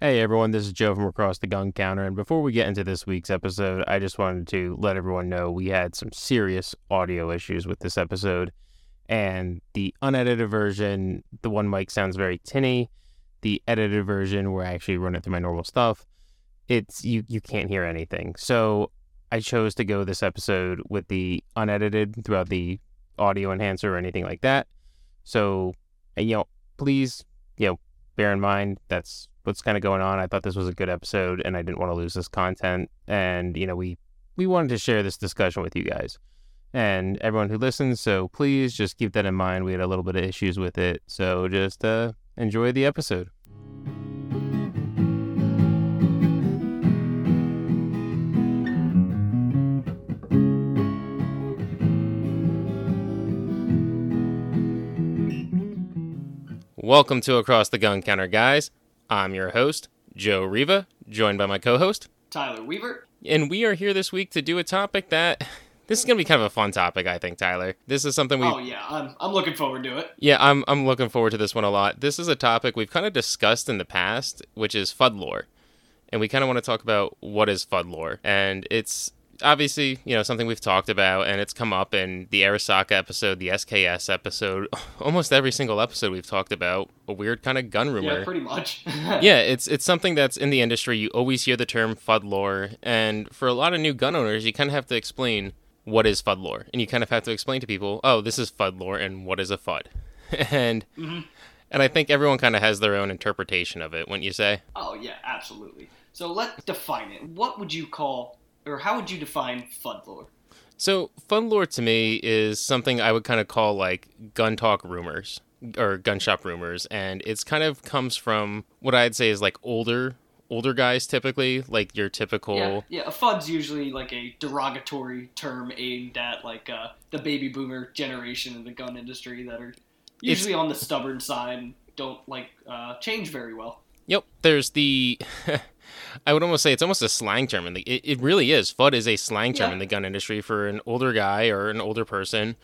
Hey everyone, this is Joe from Across the Gun Counter, and before we get into this week's episode, I just wanted to let everyone know we had some serious audio issues with this episode. And the unedited version, the one mic sounds very tinny. The edited version, where I actually run it through my normal stuff, it's you you can't hear anything. So I chose to go this episode with the unedited throughout the audio enhancer or anything like that. So, you know, please, you know, bear in mind that's what's kind of going on. I thought this was a good episode and I didn't want to lose this content. And, you know, we, we wanted to share this discussion with you guys and everyone who listens. So please just keep that in mind. We had a little bit of issues with it. So just uh, enjoy the episode. Welcome to Across the Gun Counter, guys. I'm your host, Joe Riva, joined by my co host, Tyler Weaver. And we are here this week to do a topic that. This is gonna be kind of a fun topic, I think, Tyler. This is something we. Oh yeah, I'm I'm looking forward to it. Yeah, I'm I'm looking forward to this one a lot. This is a topic we've kind of discussed in the past, which is Fudd lore, and we kind of want to talk about what is Fudd lore, and it's obviously, you know, something we've talked about and it's come up in the Arisaka episode, the SKS episode, almost every single episode we've talked about a weird kind of gun rumor. Yeah, pretty much. yeah, it's it's something that's in the industry. You always hear the term Fudd lore, and for a lot of new gun owners, you kind of have to explain what is Fudd lore, and you kind of have to explain to people, oh, this is Fudd lore, and what is a Fudd, and. Mm-hmm. And I think everyone kind of has their own interpretation of it, wouldn't you say? Oh, yeah, absolutely. So let's define it. What would you call or how would you define Fudd lore? So Fudd lore to me is something I would kind of call like gun talk rumors or gun shop rumors, and it's kind of comes from what I'd say is like older older guys typically, like your typical. Yeah, yeah. A Fudd's usually like a derogatory term aimed at like uh, the baby boomer generation in the gun industry that are usually it's... on the stubborn side and don't like uh, change very well. Yep. There's the I would almost say it's almost a slang term, and it, it really is. Fudd is a slang term yeah. in the gun industry for an older guy or an older person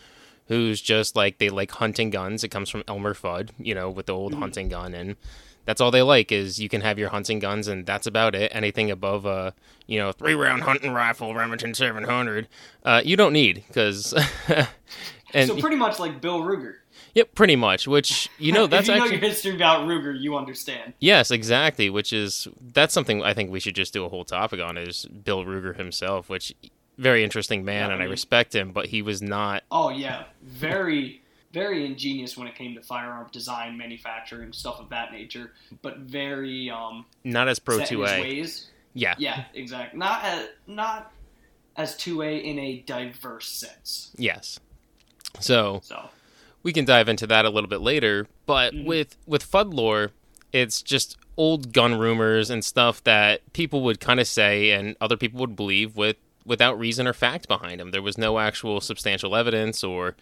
who's just like they like hunting guns. It comes from Elmer Fudd, you know, with the old mm-hmm. hunting gun, and that's all they like is you can have your hunting guns, and that's about it. Anything above a you know three round hunting rifle Remington 700, uh, you don't need because. so pretty much like Bill Ruger. Yep, pretty much. Which you know that's if you actually know your history about Ruger, you understand. Yes, exactly. Which is that's something I think we should just do a whole topic on is Bill Ruger himself, which very interesting man, yeah, and I respect him, but he was not. Oh yeah, very very ingenious when it came to firearm design, manufacturing, stuff of that nature, but very um not as pro two A. Yeah, yeah, exactly. Not as not as two A in a diverse sense. Yes. So. So we can dive into that a little bit later. But mm-hmm. with with Fudd lore, it's just old gun rumors and stuff that people would kind of say and other people would believe with without reason or fact behind them. There was no actual substantial evidence or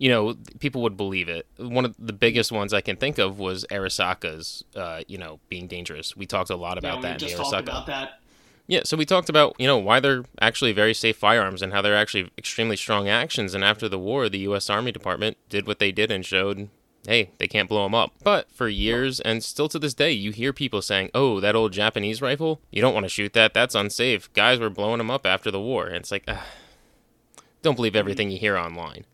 you know, people would believe it. One of the biggest ones I can think of was Arisaka's, uh, you know, being dangerous. We talked a lot about yeah, that in just Arisaka. About that yeah, so we talked about, you know, why they're actually very safe firearms and how they're actually extremely strong actions. And after the war, the U.S. Army Department did what they did and showed, hey, they can't blow them up. But for years and still to this day, you hear people saying, oh, that old Japanese rifle, you don't want to shoot that. That's unsafe. Guys were blowing them up after the war. And it's like, ugh, don't believe mm-hmm. everything you hear online.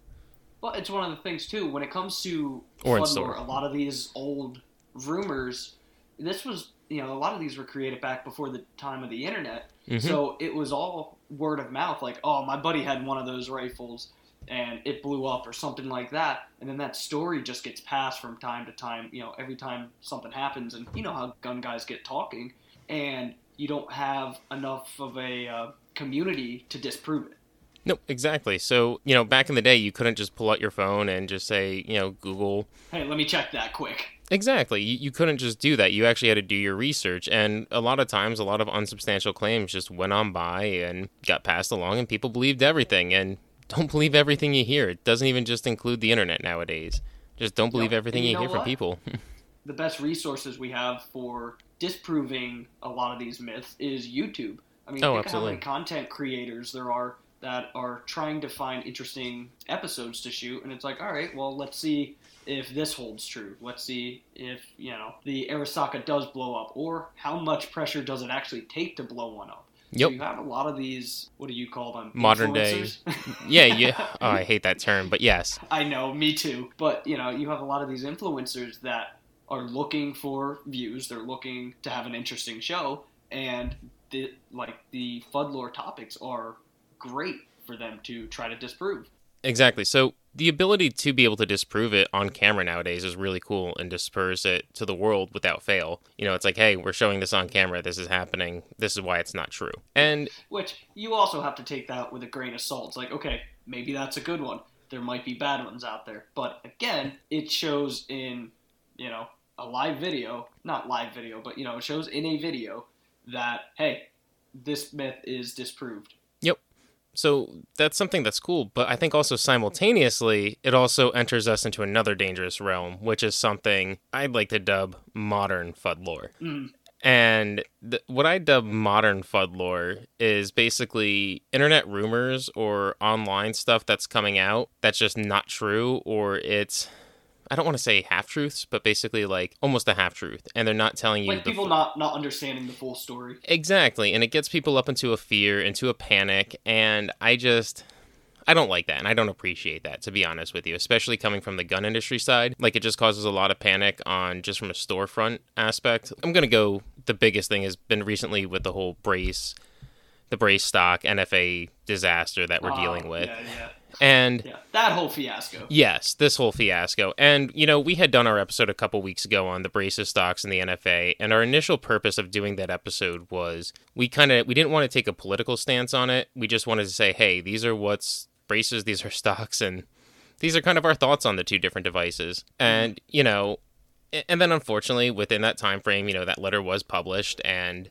Well, it's one of the things, too. When it comes to or a lot of these old rumors, this was you know, a lot of these were created back before the time of the internet. Mm-hmm. So it was all word of mouth, like, oh, my buddy had one of those rifles and it blew up or something like that. And then that story just gets passed from time to time, you know, every time something happens. And you know how gun guys get talking, and you don't have enough of a uh, community to disprove it. No, exactly. So, you know, back in the day, you couldn't just pull out your phone and just say, you know, Google. Hey, let me check that quick. Exactly. You, you couldn't just do that. You actually had to do your research. And a lot of times, a lot of unsubstantial claims just went on by and got passed along, and people believed everything. And don't believe everything you hear. It doesn't even just include the internet nowadays. Just don't believe everything you, you hear what? from people. the best resources we have for disproving a lot of these myths is YouTube. I mean, oh, think absolutely. how many content creators there are that are trying to find interesting episodes to shoot, and it's like, all right, well, let's see if this holds true. Let's see if you know the Arisaka does blow up, or how much pressure does it actually take to blow one up. Yep. So you have a lot of these. What do you call them? Modern day. yeah, yeah. Oh, I hate that term, but yes. I know, me too. But you know, you have a lot of these influencers that are looking for views. They're looking to have an interesting show, and the like the Fuddlore topics are great for them to try to disprove. Exactly. So the ability to be able to disprove it on camera nowadays is really cool and disperse it to the world without fail. You know, it's like, hey, we're showing this on camera. This is happening. This is why it's not true. And which you also have to take that with a grain of salt. It's like, okay, maybe that's a good one. There might be bad ones out there, but again, it shows in you know a live video, not live video, but you know, it shows in a video that hey, this myth is disproved. So that's something that's cool, but I think also simultaneously it also enters us into another dangerous realm, which is something I'd like to dub modern Fudd lore. Mm. And th- what I dub modern Fudd lore is basically internet rumors or online stuff that's coming out that's just not true, or it's I don't want to say half truths, but basically like almost a half truth, and they're not telling you like people not not understanding the full story. Exactly, and it gets people up into a fear, into a panic, and I just. I don't like that, and I don't appreciate that, to be honest with you, especially coming from the gun industry side. Like, it just causes a lot of panic on just from a storefront aspect. I'm going to go, the biggest thing has been recently with the whole brace, the brace stock NFA disaster that we're oh, dealing with. Yeah, yeah. And yeah, that whole fiasco. Yes, this whole fiasco. And, you know, we had done our episode a couple weeks ago on the braces stocks and the NFA. And our initial purpose of doing that episode was we kind of, we didn't want to take a political stance on it. We just wanted to say, hey, these are what's braces, these are stocks, and these are kind of our thoughts on the two different devices. And, mm-hmm. you know, and then unfortunately within that time frame, you know, that letter was published and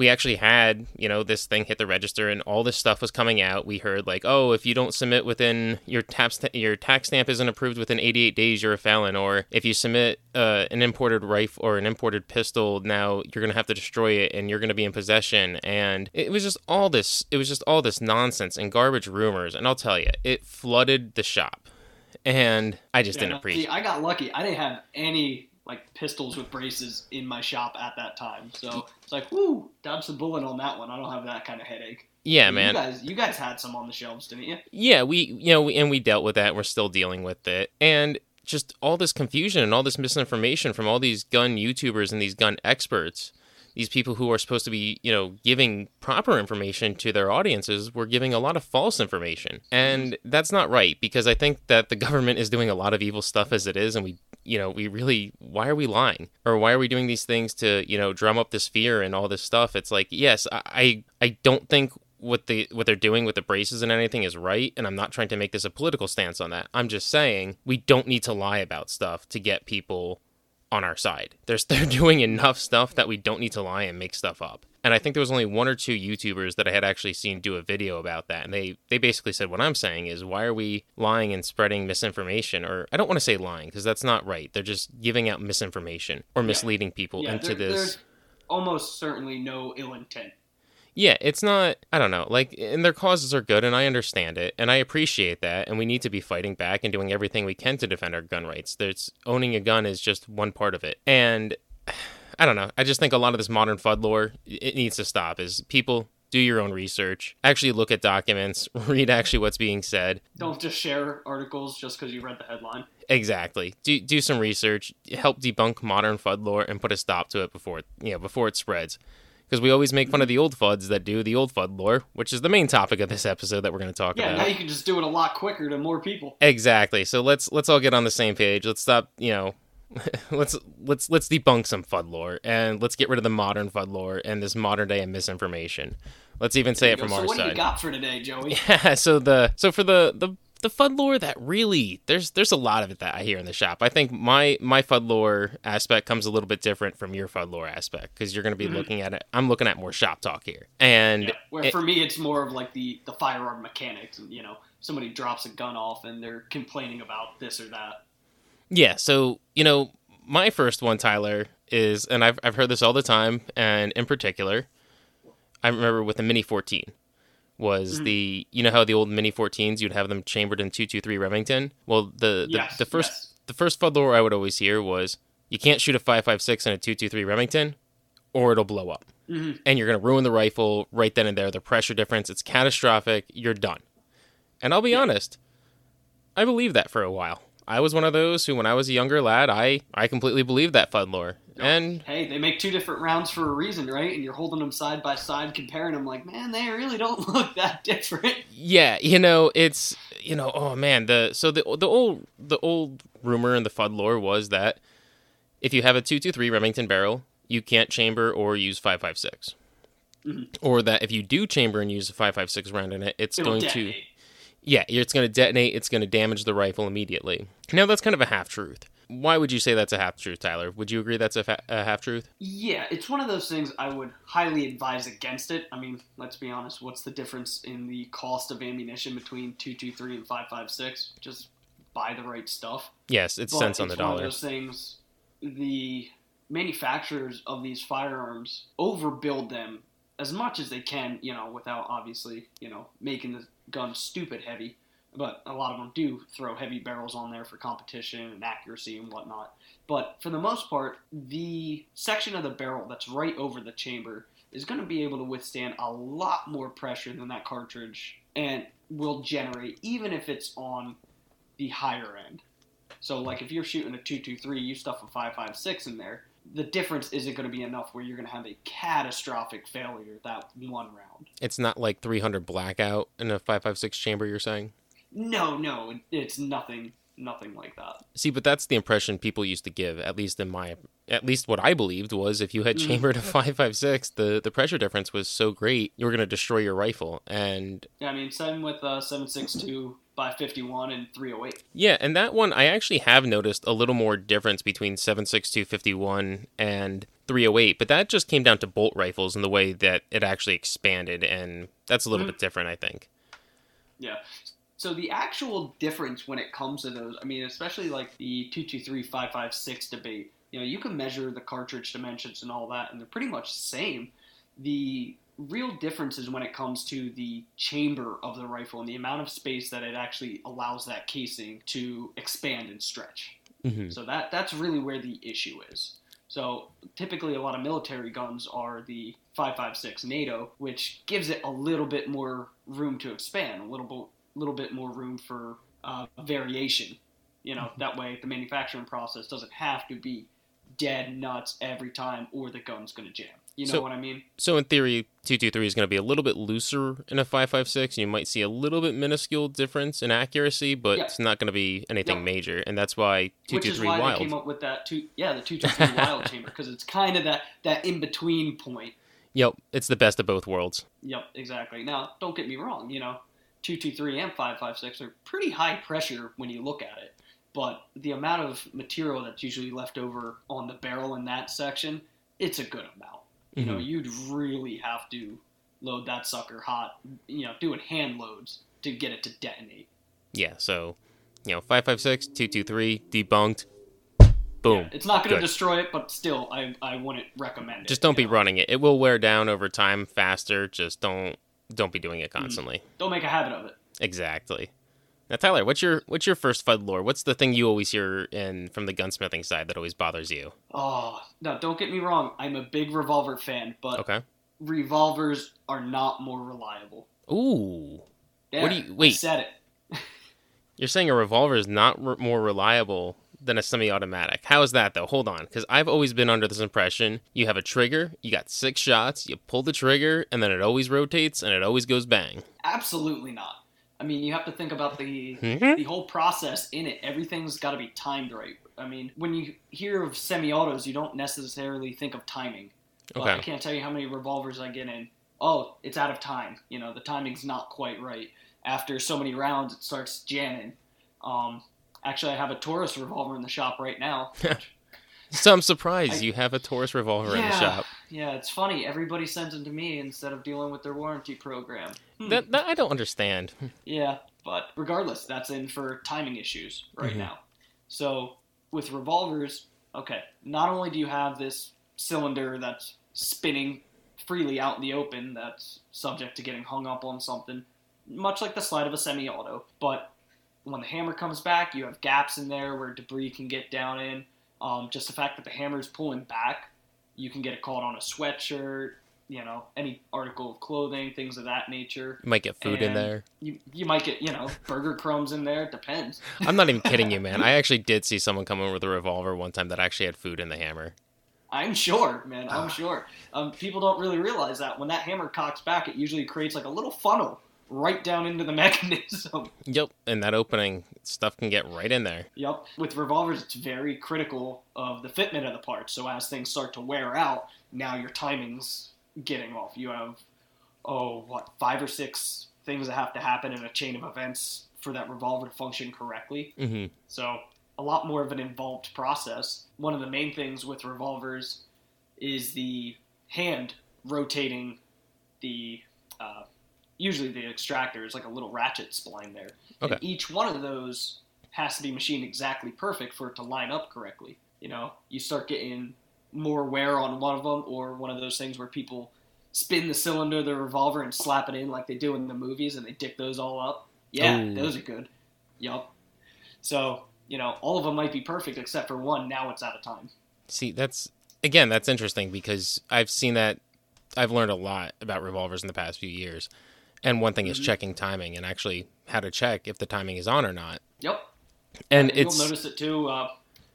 we actually had, you know, this thing hit the register and all this stuff was coming out. We heard like, oh, if you don't submit within your tax your tax stamp isn't approved within 88 days, you're a felon. Or if you submit uh, an imported rifle or an imported pistol, now you're gonna have to destroy it and you're gonna be in possession. And it was just all this. It was just all this nonsense and garbage rumors. And I'll tell you, it flooded the shop. And I just yeah, didn't appreciate. See, I got lucky. I didn't have any like pistols with braces in my shop at that time. So it's like, whoo, dodge the bullet on that one. I don't have that kind of headache. Yeah, man. You guys, you guys had some on the shelves, didn't you? Yeah, we, you know, we, and we dealt with that. We're still dealing with it, and just all this confusion and all this misinformation from all these gun YouTubers and these gun experts these people who are supposed to be, you know, giving proper information to their audiences were giving a lot of false information. And that's not right because I think that the government is doing a lot of evil stuff as it is and we you know, we really why are we lying? Or why are we doing these things to, you know, drum up this fear and all this stuff? It's like, yes, I I don't think what they what they're doing with the braces and anything is right and I'm not trying to make this a political stance on that. I'm just saying we don't need to lie about stuff to get people on our side. There's they're doing enough stuff that we don't need to lie and make stuff up. And I think there was only one or two YouTubers that I had actually seen do a video about that, and they they basically said what I'm saying is why are we lying and spreading misinformation? Or I don't want to say lying because that's not right. They're just giving out misinformation or misleading yeah. people yeah, into there, this. almost certainly no ill intent yeah, it's not, I don't know, like, and their causes are good, and I understand it, and I appreciate that, and we need to be fighting back and doing everything we can to defend our gun rights. There's owning a gun is just one part of it. And I don't know, I just think a lot of this modern Fudd lore, it needs to stop. Is people do your own research, actually look at documents, read actually what's being said. Don't just share articles just because you read the headline. Exactly. Do do some research, help debunk modern Fudd lore, and put a stop to it before it, you know before it spreads because we always make fun of the old Fudds that do the old Fudd lore, which is the main topic of this episode that we're going to talk yeah, about. Yeah, now you can just do it a lot quicker to more people. Exactly. So let's let's all get on the same page. Let's stop, you know, let's let's let's debunk some Fudd lore and let's get rid of the modern Fudd lore and this modern day and misinformation. Let's even say it from so our side. So what do you got for today, Joey? Yeah. So the so for the the the Fudd lore that really there's there's a lot of it that I hear in the shop. I think my my Fudd lore aspect comes a little bit different from your Fudd lore aspect because you're going to be mm-hmm. looking at it. I'm looking at more shop talk here, and yeah, where it, for me it's more of like the the firearm mechanics. You know, somebody drops a gun off and they're complaining about this or that. Yeah. So you know, my first one, Tyler, is, and I've I've heard this all the time, and in particular, I remember with the Mini 14 was mm-hmm. the you know how the old Mini 14s you'd have them chambered in 223 Remington. Well, the the, yes, the first yes. the first Fuddlore I would always hear was you can't shoot a 556 in a 223 Remington, or it'll blow up, mm-hmm. and you're gonna ruin the rifle right then and there. The pressure difference, it's catastrophic. You're done. And I'll be yeah. honest, I believed that for a while. I was one of those who, when I was a younger lad, I I completely believed that Fudd lore. And hey, they make two different rounds for a reason, right? And you're holding them side by side, comparing them. Like, man, they really don't look that different. Yeah, you know, it's you know, oh man, the so the the old the old rumor in the Fudd lore was that if you have a two two three Remington barrel, you can't chamber or use five five six. Mm-hmm. Or that if you do chamber and use a 5.56 round in it, it's It'll going detonate. to yeah, it's going to detonate. It's going to damage the rifle immediately. Now, that's kind of a half truth. Why would you say that's a half truth, Tyler? Would you agree that's a, fa- a half truth? Yeah, it's one of those things I would highly advise against it. I mean, let's be honest. What's the difference in the cost of ammunition between 223 and 556? Just buy the right stuff. Yes, it's but cents on the dollar. One of those things. The manufacturers of these firearms overbuild them as much as they can, you know, without obviously, you know, making the gun stupid heavy. But a lot of them do throw heavy barrels on there for competition and accuracy and whatnot. But for the most part, the section of the barrel that's right over the chamber is going to be able to withstand a lot more pressure than that cartridge and will generate, even if it's on the higher end. So, like if you're shooting a 223, you stuff a 5.56 in there, the difference isn't going to be enough where you're going to have a catastrophic failure that one round. It's not like 300 blackout in a 556 chamber you're saying? No, no, it's nothing nothing like that. See, but that's the impression people used to give, at least in my at least what I believed was if you had mm. chambered a 556, the the pressure difference was so great, you were going to destroy your rifle and Yeah, I mean, same with uh 762 by 51 and 308. Yeah, and that one I actually have noticed a little more difference between 76251 and 308, but that just came down to bolt rifles and the way that it actually expanded, and that's a little mm-hmm. bit different, I think. Yeah. So the actual difference when it comes to those, I mean, especially like the 223 556 debate, you know, you can measure the cartridge dimensions and all that, and they're pretty much the same. The real difference is when it comes to the chamber of the rifle and the amount of space that it actually allows that casing to expand and stretch. Mm-hmm. So that that's really where the issue is. So typically, a lot of military guns are the 5.56 NATO, which gives it a little bit more room to expand, a little bit little bit more room for uh, variation. You know, mm-hmm. that way the manufacturing process doesn't have to be dead nuts every time, or the gun's going to jam. You know so, what I mean? So in theory, two two three is going to be a little bit looser in a five five six. You might see a little bit minuscule difference in accuracy, but it's not going to be anything major, and that's why two two three wild. Which is why they came up with that two, yeah, the two two three wild chamber because it's kind of that that in between point. Yep, it's the best of both worlds. Yep, exactly. Now, don't get me wrong. You know, two two three and five five six are pretty high pressure when you look at it, but the amount of material that's usually left over on the barrel in that section, it's a good amount. You mm-hmm. know, you'd really have to load that sucker hot, you know, doing hand loads to get it to detonate. Yeah, so, you know, 556, 223, debunked. Boom. Yeah, it's not going to destroy it, but still, I, I wouldn't recommend it. Just don't be know? running it. It will wear down over time faster. Just don't don't be doing it mm-hmm. constantly. Mm. Don't make a habit of it. Exactly. Now, Tyler, what's your what's your first Fuddlore? What's the thing you always hear in from the gunsmithing side that always bothers you? Oh, no, don't get me wrong. I'm a big revolver fan, but okay. revolvers are not more reliable. Ooh. Yeah, what do you wait? I said it. You're saying a revolver is not re- more reliable than a semi-automatic. How is that though? Hold on, because I've always been under this impression: you have a trigger, you got six shots, you pull the trigger, and then it always rotates and it always goes bang. Absolutely not. I mean, you have to think about the mm-hmm. the whole process in it. Everything's got to be timed right. I mean, when you hear of semi-autos, you don't necessarily think of timing. But okay. I can't tell you how many revolvers I get in. Oh, it's out of time. You know, the timing's not quite right. After so many rounds, it starts jamming. Um, actually, I have a Taurus revolver in the shop right now. so I'm surprised I, you have a Taurus revolver yeah, in the shop. Yeah, it's funny. Everybody sends them to me instead of dealing with their warranty program. Hmm. That, that I don't understand. Yeah, but regardless, that's in for timing issues right mm-hmm. now. So with revolvers, okay, not only do you have this cylinder that's spinning freely out in the open that's subject to getting hung up on something, much like the slide of a semi-auto. But when the hammer comes back, you have gaps in there where debris can get down in. Um, just the fact that the hammer is pulling back, you can get it caught on a sweatshirt, you know, any article of clothing, things of that nature. You might get food and in there. You you might get you know burger crumbs in there. It depends. I'm not even kidding you, man. I actually did see someone come in with a revolver one time that actually had food in the hammer. I'm sure, man. I'm ah. sure. Um, people don't really realize that when that hammer cocks back, it usually creates like a little funnel right down into the mechanism. Yep, and that opening stuff can get right in there. Yep. With revolvers, it's very critical of the fitment of the parts. So as things start to wear out, now your timing's getting off. You have oh what five or six things that have to happen in a chain of events for that revolver to function correctly. Mm-hmm. So a lot more of an involved process. One of the main things with revolvers is the hand rotating the uh, usually the extractor is like a little ratchet spline there. Okay. And each one of those has to be machined exactly perfect for it to line up correctly. You know, you start getting more wear on one of them, or one of those things where people spin the cylinder of the revolver and slap it in like they do in the movies, and they dick those all up. Yeah, Ooh. those are good. Yup. So you know, all of them might be perfect except for one. Now it's out of time. See, that's again, that's interesting because I've seen that. I've learned a lot about revolvers in the past few years and one thing mm-hmm. is checking timing and actually how to check if the timing is on or not. Yep. And, it's you'll notice it too uh,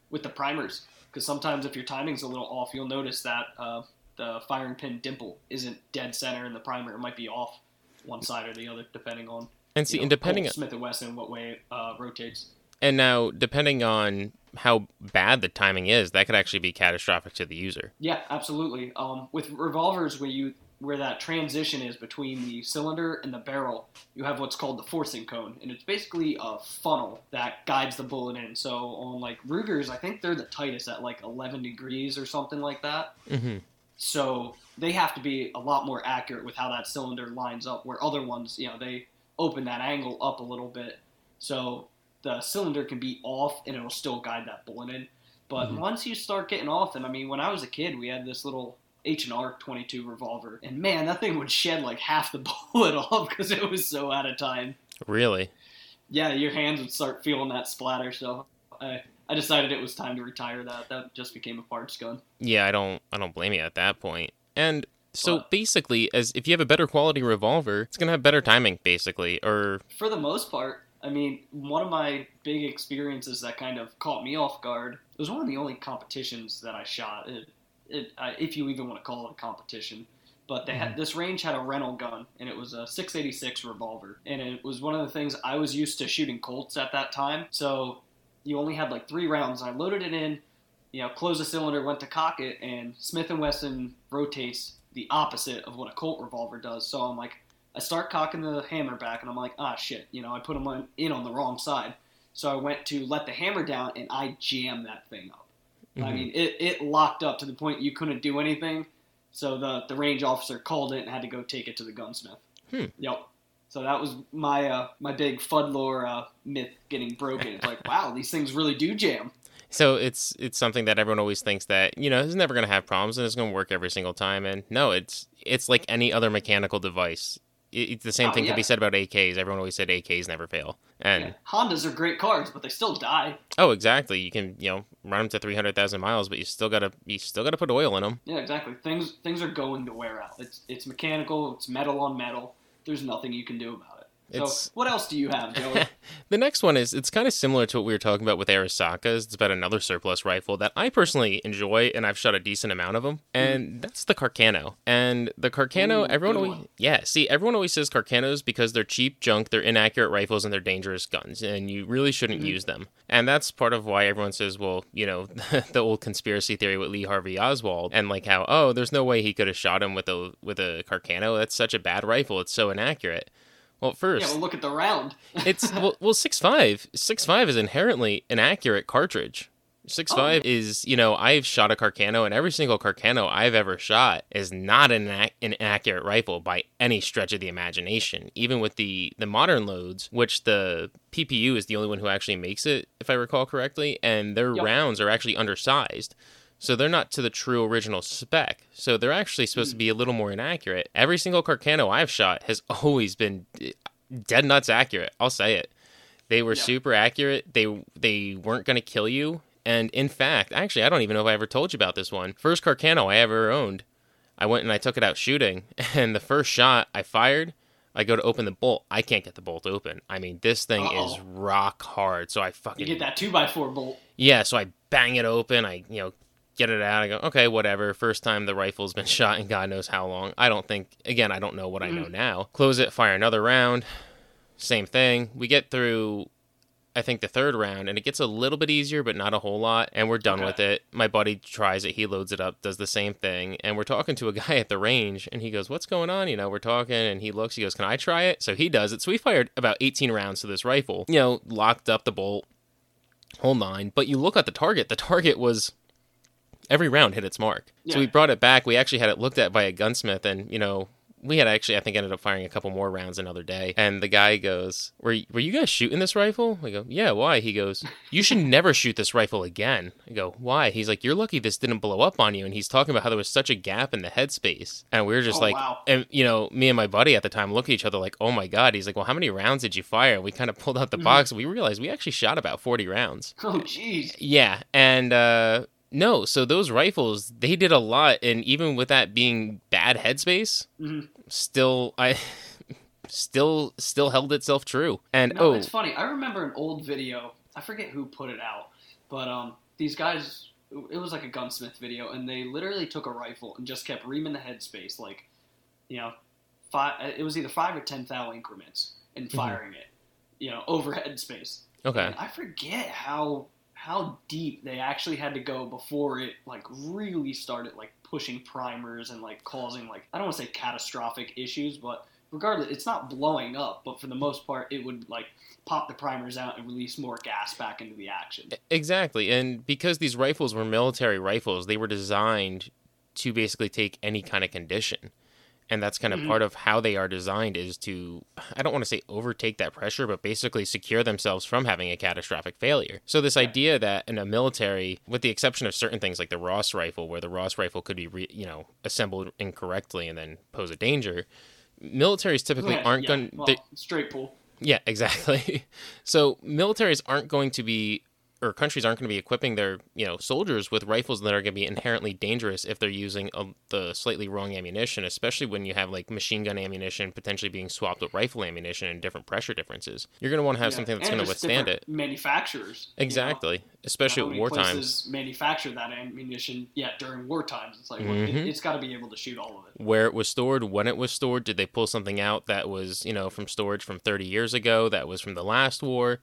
with the primers because sometimes if your timing's a little off, you'll notice that uh, the firing pin dimple isn't dead center in the primer. It might be off one side or the other depending on. And see, know, and depending on Smith and Wesson, what way it uh, rotates. And now, depending on how bad the timing is, that could actually be catastrophic to the user. Yeah, absolutely. Um, with revolvers, where you where that transition is between the cylinder and the barrel, you have what's called the forcing cone, and it's basically a funnel that guides the bullet in. So on like Rugers, I think they're the tightest at like 11 degrees or something like that. Mm-hmm. So they have to be a lot more accurate with how that cylinder lines up. Where other ones, you know, they open that angle up a little bit, so the cylinder can be off and it'll still guide that bullet in. But mm-hmm. once you start getting off and I mean, when I was a kid, we had this little H and R 22 revolver, and man, that thing would shed like half the bullet off because it was so out of time. Really? Yeah, your hands would start feeling that splatter. So I I decided it was time to retire that. That just became a parts gun. Yeah, I don't I don't blame you at that point. And so basically, as if you have a better quality revolver, it's gonna have better timing, basically, or for the most part. I mean, one of my big experiences that kind of caught me off guard. It was one of the only competitions that I shot. It, it, uh, if you even want to call it a competition. But they had mm-hmm. this range had a rental gun, and it was a 686 revolver, and it was one of the things I was used to shooting Colts at that time. So you only had like three rounds. I loaded it in, you know, closed the cylinder, went to cock it, and Smith and Wesson rotates the opposite of what a Colt revolver does. So I'm like, I start cocking the hammer back, and I'm like, ah, shit, you know, I put them in on the wrong side. So I went to let the hammer down, and I jammed that thing up. Mm-hmm. I mean, it, it locked up to the point you couldn't do anything. So the the range officer called it and had to go take it to the gunsmith. Hmm. Yep. So that was my uh, my big Fuddlore uh, myth getting broken. It's like, wow, these things really do jam. So it's it's something that everyone always thinks that you know it's never going to have problems and it's going to work every single time. And no, it's it's like any other mechanical device it, the same oh, thing yeah. can be said about AKs. Everyone always said AKs never fail. And yeah. Hondas are great cars, but they still die. Oh, exactly. You can you know run them to three hundred thousand miles, but you still gotta you still gotta put oil in them. Yeah, exactly. Things things are going to wear out. It's it's mechanical. It's metal on metal. There's nothing you can do about it. So, what else do you have, Joey? the next one is it's kind of similar to what we were talking about with Arisakas. It's about another surplus rifle that I personally enjoy, and I've shot a decent amount of them. And mm. that's the Carcano. And the Carcano, Ooh, everyone always, yeah, see, everyone always says Carcanos because they're cheap junk, they're inaccurate rifles, and they're dangerous guns, and you really shouldn't mm. use them. And that's part of why everyone says, well, you know, the old conspiracy theory with Lee Harvey Oswald, and like how, oh, there's no way he could have shot him with a with a Carcano. That's such a bad rifle. It's so inaccurate. Well, first, yeah, well, look at the round. it's well, well, six five. Six five is inherently an accurate cartridge. Six oh, five is, you know, I've shot a Carcano, and every single Carcano I've ever shot is not an, an accurate rifle by any stretch of the imagination. Even with the the modern loads, which the PPU is the only one who actually makes it, if I recall correctly, and their yep. rounds are actually undersized. So they're not to the true original spec. So they're actually supposed to be a little more inaccurate. Every single Carcano I've shot has always been eh, dead nuts accurate. I'll say it. They were yeah. super accurate. They they weren't going to kill you. And in fact, actually, I don't even know if I ever told you about this one. First Carcano I ever owned, I went and I took it out shooting, and the first shot I fired, I go to open the bolt. I can't get the bolt open. I mean, this thing Uh-oh. is rock hard. So I fucking you get that two by four bolt. Yeah, so I bang it open. I you know get it out. I go, okay, whatever. First time the rifle's been shot in God knows how long. I don't think. Again, I don't know what I know mm. now. Close it. Fire another round. Same thing. We get through I think the third round, and it gets a little bit easier, but not a whole lot, and we're done okay. with it. My buddy tries it, he loads it up, does the same thing, and we're talking to a guy at the range, and he goes, "What's going on?" You know, we're talking, and he looks, he goes, "Can I try it?" So he does it. So we fired about 18 rounds to this rifle, you know, locked up the bolt, whole nine. But you look at the target, the target was every round hit its mark. Yeah. So we brought it back. We actually had it looked at by a gunsmith, and you know, we had actually, I think, ended up firing a couple more rounds another day. And the guy goes, "Were were you guys shooting this rifle?" I go, "Yeah, why?" He goes, "You should never shoot this rifle again." I go, "Why?" He's like, "You're lucky this didn't blow up on you." And he's talking about how there was such a gap in the headspace, and we were just oh, like, wow. and you know, me and my buddy at the time look at each other like, "Oh my god!" He's like, "Well, how many rounds did you fire?" We kind of pulled out the mm-hmm. box. And we realized we actually shot about forty rounds. Oh, jeez. Yeah, and uh, no, so those rifles, they did a lot, and even with that being bad headspace, mm-hmm. still I still still held itself true. And no, oh, it's funny. I remember an old video. I forget who put it out, but um, these guys. It was like a gunsmith video, and they literally took a rifle and just kept reaming the headspace, like, you know, five. It was either five or ten thou increments, and mm-hmm. firing mm-hmm. it, you know, over headspace. Okay. And I forget how how deep they actually had to go before it like really started like pushing primers and like causing like I don't want to say catastrophic issues, but regardless, it's not blowing up, but for the most part, it would like pop the primers out and release more gas back into the action. Exactly, and because these rifles were military rifles, they were designed to basically take any kind of condition and that's kind of mm-hmm. part of how they are designed is to i don't want to say overtake that pressure but basically secure themselves from having a catastrophic failure. So this idea that in a military with the exception of certain things like the ross rifle where the ross rifle could be re, you know assembled incorrectly and then pose a danger militaries typically yeah, aren't yeah. going well, straight pull. Yeah exactly. So militaries aren't going to be or countries aren't going to be equipping their you know soldiers with rifles that are going to be inherently dangerous if they're using a, um, the slightly wrong ammunition, especially when you have like machine gun ammunition potentially being swapped with rifle ammunition and different pressure differences. You're going to want to have yeah, something that's going to withstand it. Manufacturers exactly, you know? especially at war times. Manufacture that ammunition, yeah, during war times. It's like mm-hmm. it, it's got to be able to shoot all of it. Where it was stored, when it was stored, did they pull something out that was you know from storage from 30 years ago, that was from the last war?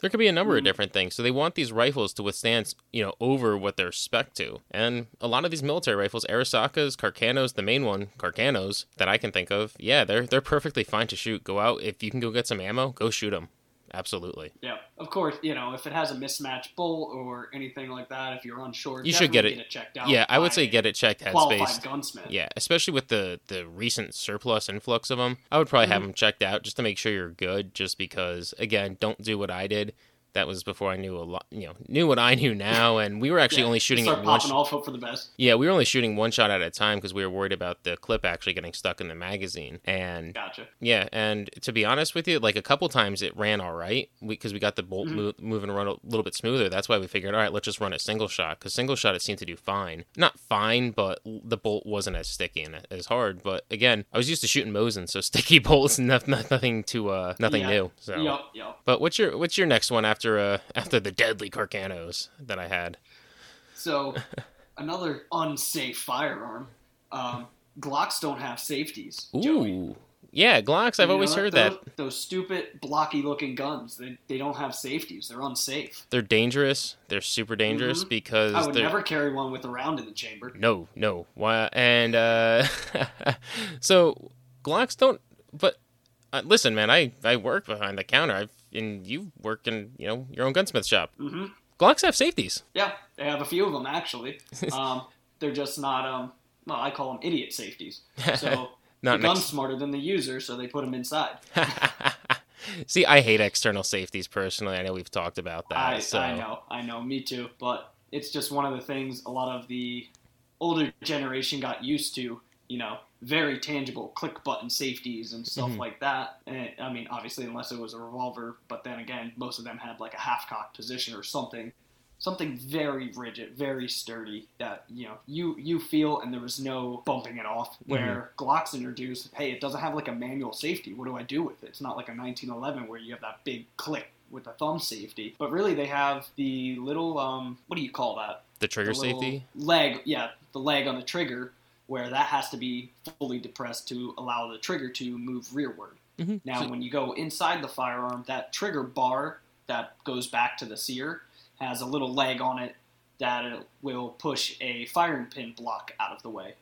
There could be a number mm. of different things. So they want these rifles to withstand, you know, over what they're spec to. And a lot of these military rifles, Arisakas, Carcanos, the main one, Carcanos that I can think of, yeah, they're they're perfectly fine to shoot. Go out if you can go get some ammo, go shoot them. Absolutely. Yeah, of course. You know, if it has a mismatched bolt or anything like that, if you're unsure, you should get it. get it. checked out. Yeah, I would say get it checked. Headspace. gunsmith. Yeah, especially with the the recent surplus influx of them, I would probably mm-hmm. have them checked out just to make sure you're good. Just because, again, don't do what I did that was before I knew a lot, you know, knew what I knew now. And we were actually yeah, only shooting start one. Sh- off, hope for the best. Yeah, we were only shooting one shot at a time because we were worried about the clip actually getting stuck in the magazine. And gotcha. Yeah, and to be honest with you, like a couple times it ran all right because we, we, got the bolt mm-hmm. mo- moving around a little bit smoother. That's why we figured, all right, let's just run a single shot because single shot it seemed to do fine. Not fine, but the bolt wasn't as sticky and as hard. But again, I was used to shooting Mosin, so sticky bolts, nothing to uh, nothing yeah. new. So. Yep, yep. But what's your what's your next one after uh after the deadly Carcanos that I had. So, another unsafe firearm. Um, Glocks don't have safeties. Ooh. Joey. Yeah, Glocks. I've you always heard those, that. Those stupid, blocky looking guns, they, they don't have safeties. They're unsafe. They're dangerous. They're super dangerous mm-hmm. because. I would never carry one with a round in the chamber. No, no. Why? And uh, so, Glocks don't. But uh, listen, man, I, I work behind the counter. I've and you work in you know your own gunsmith shop. Mm-hmm. Glocks have safeties. Yeah, they have a few of them actually. um, they're just not um. Well, I call them idiot safeties. So the gun's smarter than the user, so they put them inside. See, I hate external safeties personally. I know we've talked about that. I, so. I know, I know, me too. But it's just one of the things a lot of the older generation got used to. You know, very tangible click button safeties and stuff mm-hmm. like that. And I mean, obviously, unless it was a revolver, but then again, most of them had like a half cock position or something something very rigid, very sturdy that you know you you feel, and there was no bumping it off. Mm-hmm. Where mm-hmm. Glock's introduced, hey, it doesn't have like a manual safety. What do I do with it? It's not like a 1911 where you have that big click with the thumb safety, but really they have the little um, what do you call that? The trigger the safety leg, yeah, the leg on the trigger where that has to be fully depressed to allow the trigger to move rearward. Mm-hmm. Now, so, when you go inside the firearm, that trigger bar that goes back to the sear has a little leg on it that will push a firing pin block out of the way.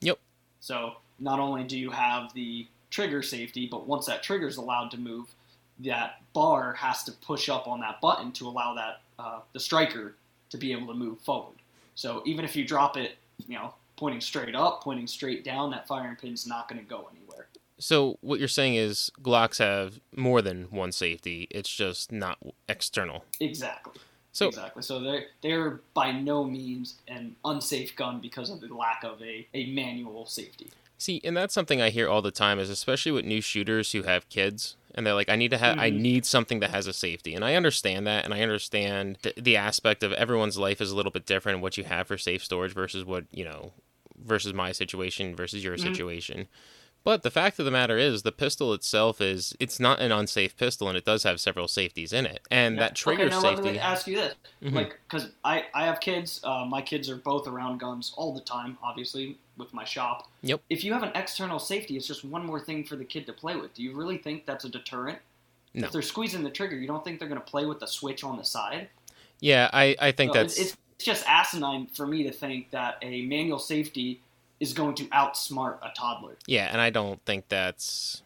Yep. So not only do you have the trigger safety, but once that trigger is allowed to move, that bar has to push up on that button to allow that uh, the striker to be able to move forward. So even if you drop it, you know, pointing straight up, pointing straight down, that firing pin's not going to go anywhere. So what you're saying is Glocks have more than one safety. It's just not external. Exactly. So exactly. So they're they're by no means an unsafe gun because of the lack of a, a manual safety. See, and that's something I hear all the time is especially with new shooters who have kids and they're like, I need to have, mm-hmm. I need something that has a safety, and I understand that, and I understand the, the aspect of everyone's life is a little bit different. What you have for safe storage versus what you know, versus my situation versus your mm-hmm. situation. But the fact of the matter is, the pistol itself is it's not an unsafe pistol, and it does have several safeties in it. And yeah. that trigger okay, now safety. Let me ask you this, mm-hmm. like, because I I have kids. Uh, my kids are both around guns all the time, obviously with my shop. Yep. If you have an external safety, it's just one more thing for the kid to play with. Do you really think that's a deterrent? No. If they're squeezing the trigger, you don't think they're going to play with the switch on the side? Yeah, I I think that's. It's, it's just asinine for me to think that a manual safety is going to outsmart a toddler. Yeah, and I don't think that's.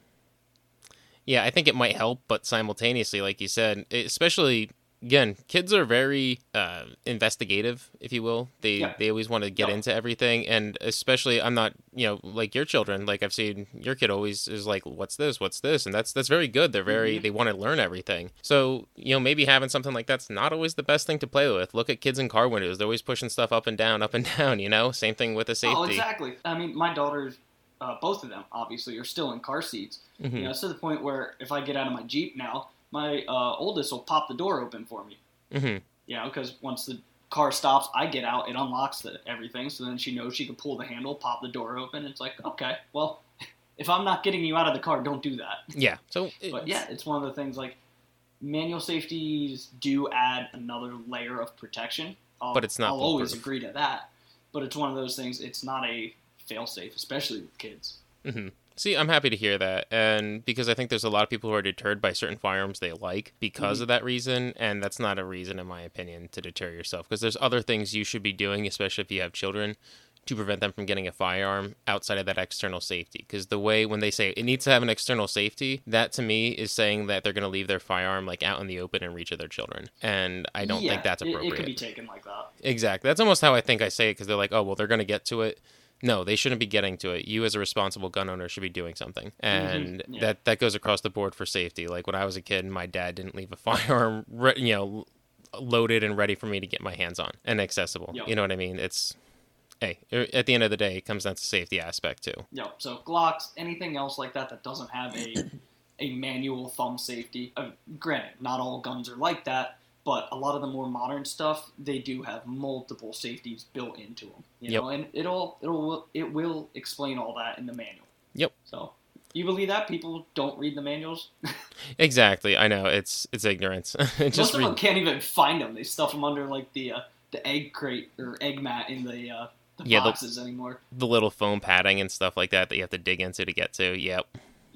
Yeah, I think it might help, but simultaneously, like you said, especially again, kids are very uh, investigative, if you will. They yeah. they always want to get into everything, and especially I'm not you know like your children. Like I've seen your kid always is like, "What's this? What's this?" And that's that's very good. They're very mm-hmm. they want to learn everything. So you know maybe having something like that's not always the best thing to play with. Look at kids in car windows; they're always pushing stuff up and down, up and down. You know, same thing with a safety. Oh, exactly. I mean, my daughters. Uh, both of them obviously are still in car seats. Mm-hmm. You know, it's to the point where if I get out of my Jeep now, my uh, oldest will pop the door open for me. Mm-hmm. You know, because once the car stops, I get out, it unlocks the, everything, so then she knows she can pull the handle, pop the door open. It's like, okay, well, if I'm not getting you out of the car, don't do that. Yeah. So, but yeah, it's one of the things like manual safeties do add another layer of protection. I'll, but it's not. I'll always agree to that. But it's one of those things. It's not a fail safe, especially with kids. Mm-hmm. See, I'm happy to hear that. And because I think there's a lot of people who are deterred by certain firearms they like because mm-hmm. of that reason. And that's not a reason, in my opinion, to deter yourself. Because there's other things you should be doing, especially if you have children, to prevent them from getting a firearm outside of that external safety. Because the way when they say it needs to have an external safety, that to me is saying that they're going to leave their firearm like out in the open in reach of their children. And I don't yeah, think that's appropriate. It, it can be taken like that. Exactly. That's almost how I think I say it because they're like, oh, well, they're going to get to it no, they shouldn't be getting to it. You, as a responsible gun owner, should be doing something, mm-hmm. and mm-hmm. yeah. that that goes across the board for safety. Like when I was a kid, my dad didn't leave a firearm, you know, loaded and ready for me to get my hands on and accessible. Yep. You know what I mean? It's hey, er, at the end of the day, it comes down to safety aspect too. Yep. So Glocks, anything else like that that doesn't have a a manual thumb safety. Uh, granted, not all guns are like that, but a lot of the more modern stuff they do have multiple safeties built into them you yep. know and it'll it'll it will explain all that in the manual. Yep. So you believe that? People don't read the manuals? Exactly. I know. It's it's ignorance. Most of read... them can't even find them they stuff them under like the uh, the egg crate or egg mat in the uh the yeah, boxes the, anymore. the little foam padding and stuff like that that you have to dig into to get to. Yep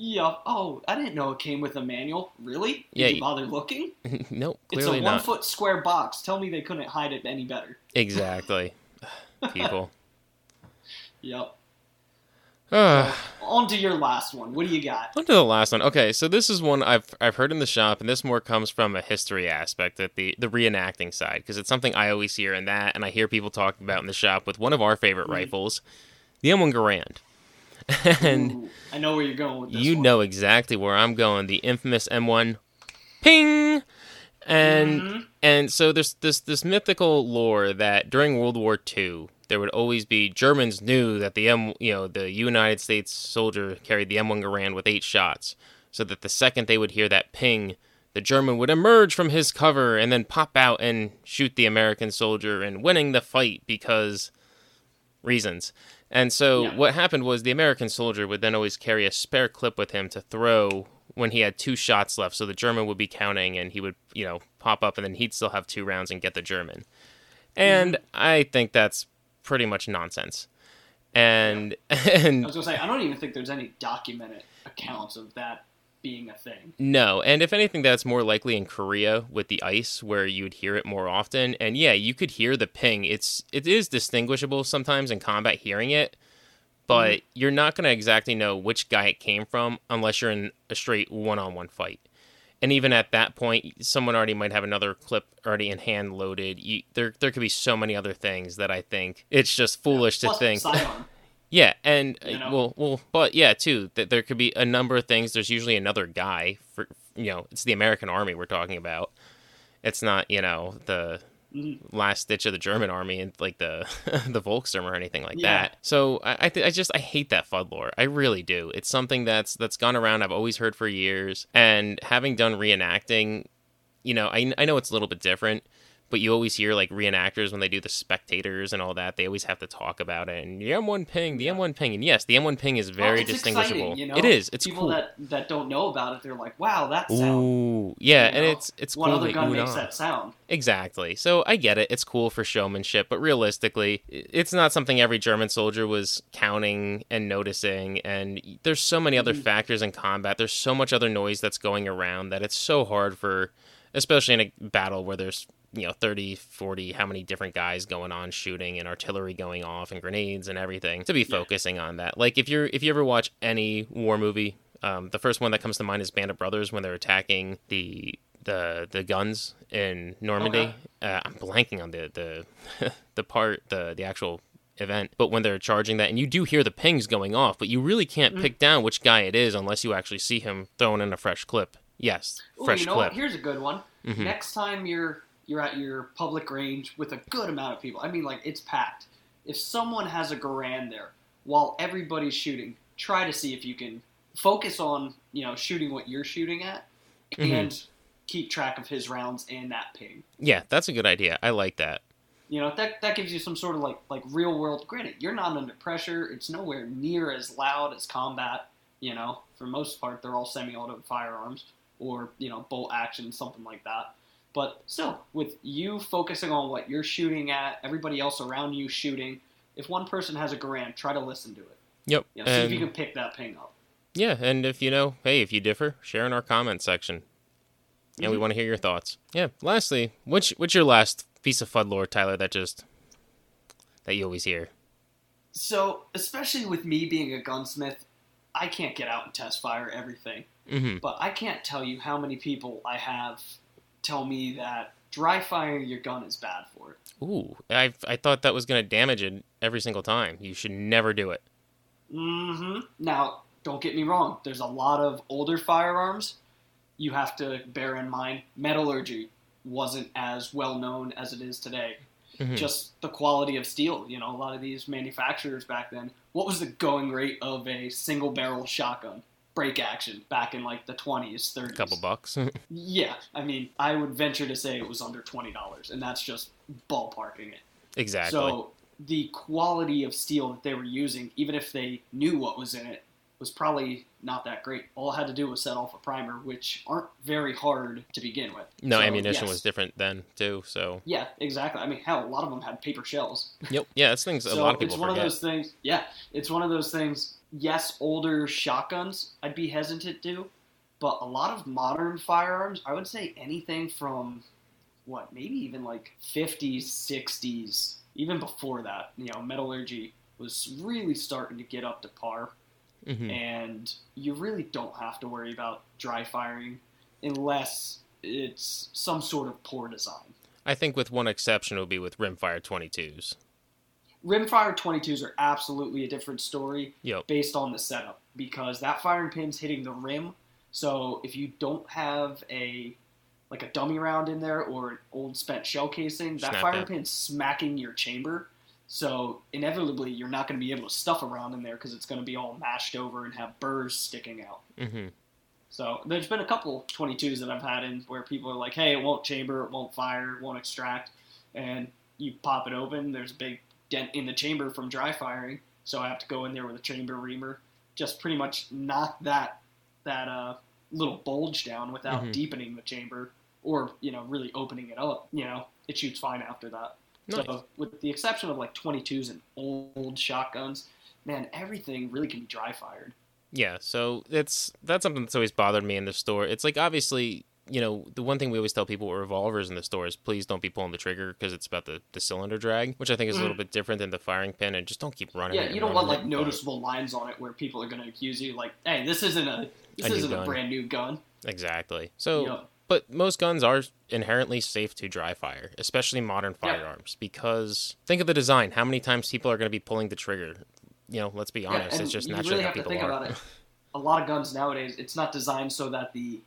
yeah. Oh, I didn't know it came with a manual. Really? Did yeah. you bother looking? nope. It's a one foot square box. Tell me they couldn't hide it any better. Exactly. People. Yep. Uh, on to your last one. What do you got? On to the last one. Okay, so this is one I've I've heard in the shop, and this more comes from a history aspect at the the reenacting side, because it's something I always hear in that, and I hear people talking about in the shop with one of our favorite mm. rifles, the M1 Garand. and Ooh, I know where you're going with You one. know exactly where I'm going. The infamous M1 Ping. And mm-hmm. and so there's this this mythical lore that during World War II there would always be Germans knew that the M you know the United States soldier carried the M1 Garand with eight shots, so that the second they would hear that ping, the German would emerge from his cover and then pop out and shoot the American soldier and winning the fight because reasons. And so yeah. what happened was the American soldier would then always carry a spare clip with him to throw when he had two shots left. So the German would be counting and he would, you know, pop up and then he'd still have two rounds and get the German. And mm-hmm. I think that's pretty much nonsense. And yeah. and I was gonna say I don't even think there's any documented accounts of that being a thing. No, and if anything, that's more likely in Korea with the ice, where you would hear it more often. And yeah, you could hear the ping. It's it is distinguishable sometimes in combat hearing it, but mm-hmm. you're not going to exactly know which guy it came from unless you're in a straight one-on-one fight. And even at that point, someone already might have another clip already in hand loaded. You, there, there could be so many other things that I think it's just foolish yeah, to think. Yeah, and you know? well, well, but yeah, too. That there could be a number of things. There's usually another guy for you know. It's the American army we're talking about. It's not you know the mm-hmm. last ditch of the German army and like the the Volkssturm or anything like yeah. that. So I I, th- I just I hate that Fudd lore. I really do. It's something that's that's gone around. I've always heard for years, and having done reenacting, you know, I I know it's a little bit different but you always hear like reenactors when they do the spectators and all that they always have to talk about it and the m1 ping the m1 ping and yes the m1 ping is very well, distinguishable. exciting, you know? it is. It's people cool. that that don't know about it they're like wow that sound Ooh, yeah you know? and it's it's what cool other gun makes that sound? Exactly. So i get it. It's cool for showmanship but realistically it's not something every german soldier was counting and noticing and there's so many other mm-hmm. factors in combat. There's so much other noise that's going around that it's so hard for especially in a battle where there's you know 30 40 how many different guys going on shooting and artillery going off and grenades and everything to be focusing yeah. on that like if you're if you ever watch any war movie um, the first one that comes to mind is band of brothers when they're attacking the the the guns in normandy uh, i'm blanking on the the the part the the actual event but when they're charging that and you do hear the pings going off but you really can't mm. pick down which guy it is unless you actually see him throwing in a fresh clip yes Ooh, fresh you know clip what? here's a good one mm-hmm. next time you're you're at your public range with a good amount of people. I mean, like it's packed. If someone has a Garand there while everybody's shooting, try to see if you can focus on you know shooting what you're shooting at mm-hmm. and keep track of his rounds and that ping. Yeah, that's a good idea. I like that. You know that that gives you some sort of like like real world. Granted, you're not under pressure. It's nowhere near as loud as combat. You know, for most part, they're all semi-auto firearms or you know bolt action, something like that. But still, with you focusing on what you're shooting at, everybody else around you shooting, if one person has a Garand, try to listen to it. Yep. You know, see if you can pick that ping up. Yeah, and if you know, hey, if you differ, share in our comment section. And mm-hmm. we want to hear your thoughts. Yeah. Lastly, what's what's your last piece of Fudd lore, Tyler, that just that you always hear? So, especially with me being a gunsmith, I can't get out and test fire everything. Mm-hmm. But I can't tell you how many people I have tell me that dry firing your gun is bad for it. Ooh, I I thought that was going to damage it every single time. You should never do it. Mm-hmm. Now, don't get me wrong. There's a lot of older firearms. You have to bear in mind metallurgy wasn't as well known as it is today. Mm-hmm. Just the quality of steel. You know, a lot of these manufacturers back then. What was the going rate of a single barrel shotgun? Break action back in like the 20s, 30s. A couple bucks. yeah, I mean, I would venture to say it was under $20, and that's just ballparking it. Exactly. So the quality of steel that they were using, even if they knew what was in it, was probably not that great. All I had to do was set off a primer, which aren't very hard to begin with. No, so, ammunition yes. was different then too. So yeah, exactly. I mean, hell, a lot of them had paper shells. Yep. Yeah, that's things so a lot of people It's one forget. of those things. Yeah, it's one of those things yes, older shotguns I'd be hesitant to, but a lot of modern firearms, I would say anything from what, maybe even like 50s, 60s, even before that, you know, metallurgy was really starting to get up to par. Mm-hmm. And you really don't have to worry about dry firing unless it's some sort of poor design. I think with one exception, it would be with rimfire 22s. Rimfire 22s are absolutely a different story yep. based on the setup because that firing pin's hitting the rim. So if you don't have a like a dummy round in there or an old spent shell casing, that Snap firing pin's smacking your chamber. So inevitably, you're not going to be able to stuff around in there because it's going to be all mashed over and have burrs sticking out. Mm-hmm. So there's been a couple 22s that I've had in where people are like, "Hey, it won't chamber, it won't fire, it won't extract," and you pop it open. There's a big dent in the chamber from dry firing, so I have to go in there with a chamber reamer, just pretty much knock that that uh, little bulge down without mm-hmm. deepening the chamber or you know really opening it up. You know, it shoots fine after that. Nice. So with the exception of like 22s and old shotguns, man, everything really can be dry fired. Yeah, so it's that's something that's always bothered me in the store. It's like obviously you know, the one thing we always tell people with revolvers in the store is please don't be pulling the trigger because it's about the, the cylinder drag, which I think is mm. a little mm. bit different than the firing pin, and just don't keep running. Yeah, you don't want like noticeable lines on it where people are going to accuse you like, "Hey, this isn't a this a isn't a brand new gun." Exactly. So, but most guns are inherently safe to dry fire, especially modern firearms, yeah. because think of the design. How many times people are going to be pulling the trigger? You know, let's be honest. Yeah, it's just naturally really how people are. A lot of guns nowadays, it's not designed so that the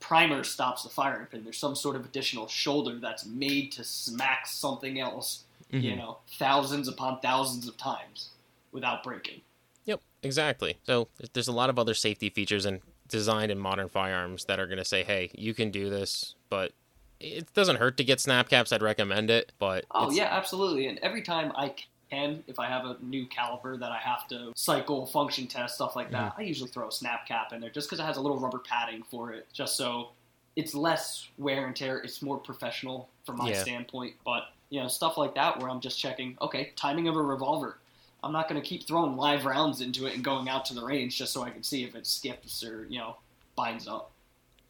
primer stops the firing pin. There's some sort of additional shoulder that's made to smack something else, mm-hmm. you know, thousands upon thousands of times without breaking. Yep, exactly. So there's a lot of other safety features and designed in modern firearms that are going to say, "Hey, you can do this," but it doesn't hurt to get snap caps. I'd recommend it, but oh yeah, absolutely. And every time I can, if I have a new caliber that I have to cycle, function test, stuff like that, mm-hmm. I usually throw a snap cap in there just because it has a little rubber padding for it, just so it's less wear and tear. It's more professional from my yeah. standpoint. But you know, stuff like that where I'm just checking, okay, timing of a revolver. I'm not going to keep throwing live rounds into it and going out to the range just so I can see if it skips or you know binds up.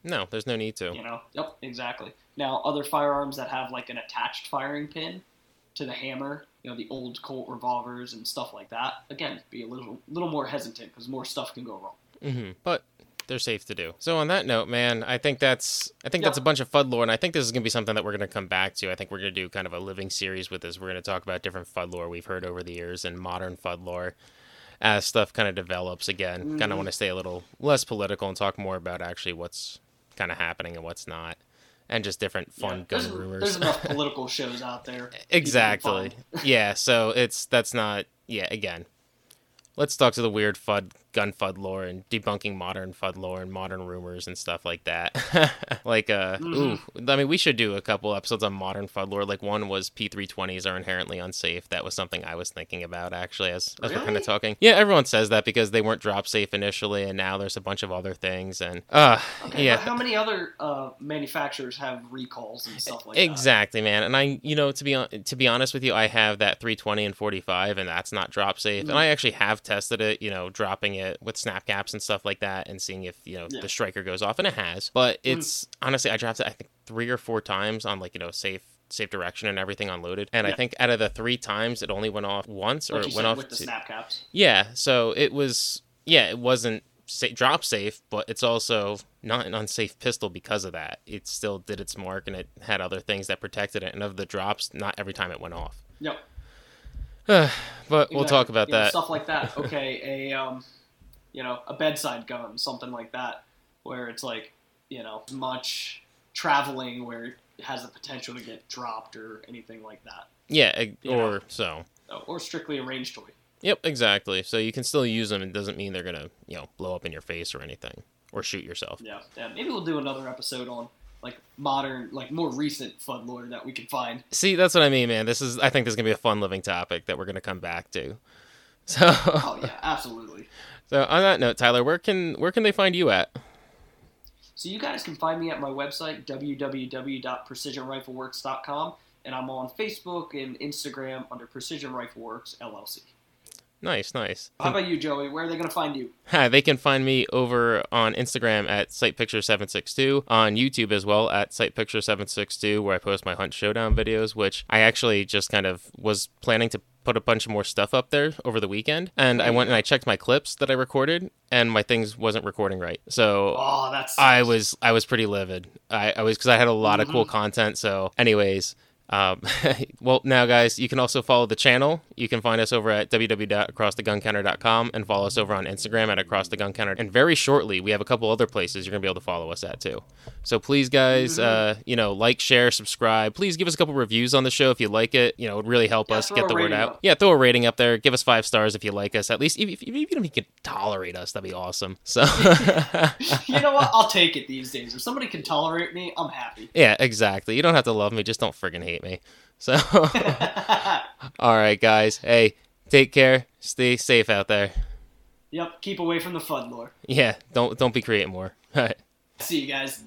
No, there's no need to. You know, yep, exactly. Now, other firearms that have like an attached firing pin to the hammer you know the old Colt revolvers and stuff like that. Again, be a little little more hesitant because more stuff can go wrong. Mm-hmm. But they're safe to do. So on that note, man, I think that's I think yep. that's a bunch of Fudd lore, and I think this is gonna be something that we're gonna come back to. I think we're gonna do kind of a living series with this. We're gonna talk about different Fudd lore we've heard over the years and modern Fudd lore as stuff kind of develops again. Mm-hmm. Kind of want to stay a little less political and talk more about actually what's kind of happening and what's not and just different fun yeah, gun rumors. There's enough political shows out there. exactly. yeah, so it's that's not yeah, again. Let's talk to the weird Fudd gun Fudd lore and debunking modern Fudd lore and modern rumors and stuff like that. like, uh, mm-hmm. ooh, I mean, we should do a couple episodes on modern Fudd lore. Like, one was P320s are inherently unsafe. That was something I was thinking about actually as, as really? we're kind of talking. Yeah, everyone says that because they weren't drop safe initially, and now there's a bunch of other things. And, uh, okay, yeah. how many other uh, manufacturers have recalls and stuff like exactly, that? Exactly, man. And I, you know, to be to be honest with you, I have that 320 and 45, and that's not drop safe. Mm-hmm. And I actually have tested it, you know, dropping it with snap caps and stuff like that and seeing if you know yeah. the striker goes off and it has but hmm. it's mm. honestly i dropped it i think three or four times on like you know safe safe direction and everything unloaded and yeah. i think out of the three times it only went off once like or it went off with the two. snap caps yeah so it was yeah it wasn't sa- drop safe but it's also not an unsafe pistol because of that it still did its mark and it had other things that protected it and of the drops not every time it went off yep but exactly. we'll talk about you that know, stuff like that okay a um you know, a bedside gun, something like that, where it's like, you know, much traveling where it has the potential to get dropped or anything like that. Yeah, or know? so. Oh, or strictly a range toy. Yep, exactly. So you can still use them. It doesn't mean they're gonna, you know, blow up in your face or anything, or shoot yourself. Yeah, yeah. Maybe we'll do another episode on like modern, like more recent Fudd lore that we can find. See, that's what I mean, man. This is, I think, this is gonna be a fun living topic that we're gonna come back to. So. oh yeah, absolutely. So on that note, Tyler, where can where can they find you at? So you guys can find me at my website www.precisionrifleworks.com, and I'm on Facebook and Instagram under Precision Rifle Works LLC. Nice, nice. How about you, Joey? Where are they going to find you? they can find me over on Instagram at SightPicture762, on YouTube as well at SightPicture762, where I post my Hunt Showdown videos, which I actually just kind of was planning to put a bunch of more stuff up there over the weekend and I went and I checked my clips that I recorded and my things wasn't recording right. So oh, I was I was pretty livid. I, I was because I had a lot mm-hmm. of cool mm-hmm. content. So anyways, Um, well, now, guys, you can also follow the channel. You can find us over at www.acrosstheguncounter.com and follow us over on Instagram at Across the Gun Counter. And very shortly, we have a couple other places you're going to be able to follow us at, too. So please, guys, mm-hmm. uh, you know, like, share, subscribe. Please give us a couple reviews on the show if you like it. You know, it would really help yeah, us get the word out. Up. Yeah, throw a rating up there. Give us five stars if you like us. At least, even if, even if you can tolerate us, that'd be awesome. So, you know what? I'll take it these days. If somebody can tolerate me, I'm happy. Yeah, exactly. You don't have to love me. Just don't friggin' hate me. So, all right, guys. Hey, take care. Stay safe out there. Yep. Keep away from the Fudd lore. Yeah. Don't don't be creating more. All right. See you guys.